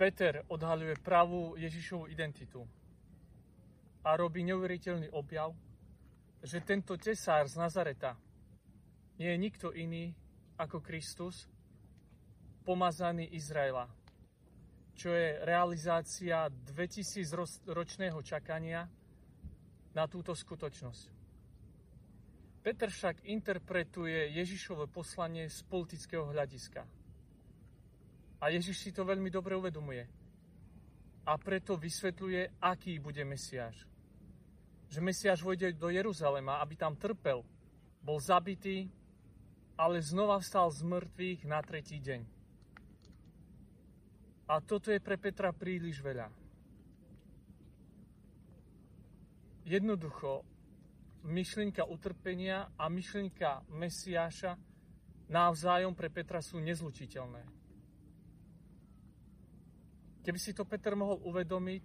Peter odhaľuje pravú Ježišovu identitu a robí neuveriteľný objav, že tento tesár z Nazareta nie je nikto iný ako Kristus, pomazaný Izraela, čo je realizácia 2000 ročného čakania na túto skutočnosť. Peter však interpretuje Ježišové poslanie z politického hľadiska. A Ježiš si to veľmi dobre uvedomuje. A preto vysvetľuje, aký bude Mesiáš. Že Mesiáš vojde do Jeruzalema, aby tam trpel, bol zabitý, ale znova vstal z mŕtvych na tretí deň. A toto je pre Petra príliš veľa. Jednoducho, myšlienka utrpenia a myšlienka Mesiáša navzájom pre Petra sú nezlučiteľné. Keby si to Peter mohol uvedomiť,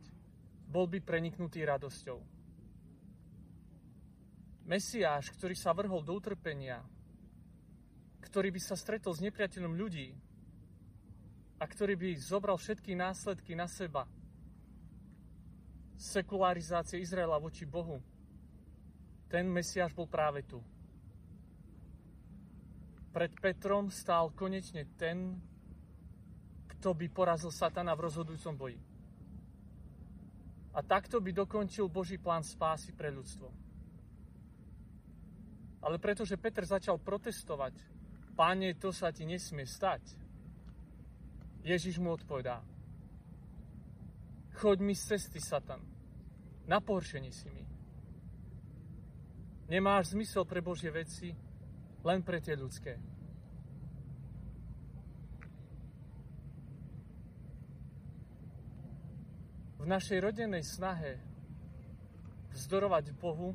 bol by preniknutý radosťou. Mesiáš, ktorý sa vrhol do utrpenia, ktorý by sa stretol s nepriateľom ľudí a ktorý by zobral všetky následky na seba, sekularizácie Izraela voči Bohu, ten Mesiáš bol práve tu. Pred Petrom stál konečne ten, kto by porazil Satana v rozhodujúcom boji. A takto by dokončil Boží plán spásy pre ľudstvo. Ale pretože Peter začal protestovať, Pane, to sa ti nesmie stať, Ježiš mu odpovedá, choď mi z cesty, Satan, na pohoršenie si mi. Nemáš zmysel pre Božie veci, len pre tie ľudské. V našej rodenej snahe vzdorovať Bohu,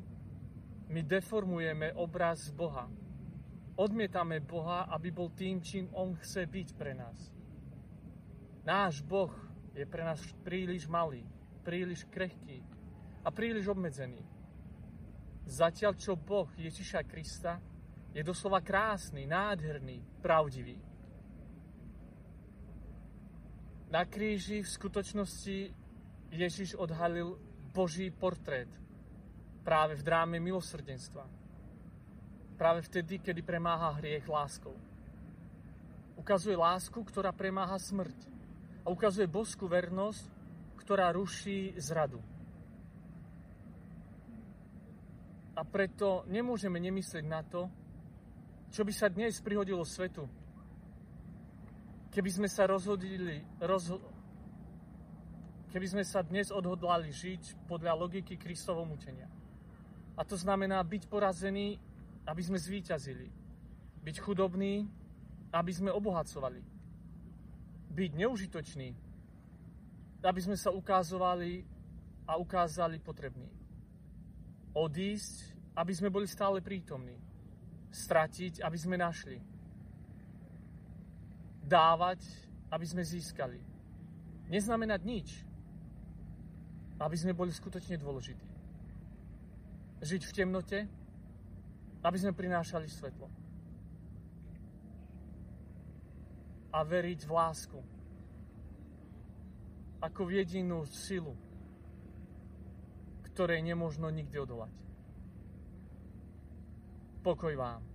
my deformujeme obraz Boha. Odmietame Boha, aby bol tým, čím On chce byť pre nás. Náš Boh je pre nás príliš malý, príliš krehký a príliš obmedzený. Zatiaľ, čo Boh Ježiša Krista je doslova krásny, nádherný, pravdivý. Na kríži v skutočnosti Ježiš odhalil Boží portrét práve v dráme milosrdenstva. Práve vtedy, kedy premáha hriech láskou. Ukazuje lásku, ktorá premáha smrť. A ukazuje boskú vernosť, ktorá ruší zradu. A preto nemôžeme nemyslieť na to, čo by sa dnes prihodilo svetu. Keby sme sa rozhodili, rozho- keby sme sa dnes odhodlali žiť podľa logiky Kristovho mučenia. A to znamená byť porazený, aby sme zvíťazili. Byť chudobný, aby sme obohacovali. Byť neužitočný, aby sme sa ukázovali a ukázali potrební odísť, aby sme boli stále prítomní. Stratiť, aby sme našli. Dávať, aby sme získali. Neznamenať nič, aby sme boli skutočne dôležití. Žiť v temnote, aby sme prinášali svetlo. A veriť v lásku. Ako v jedinú silu, ktorej nemožno nikdy odolať. Pokoj vám.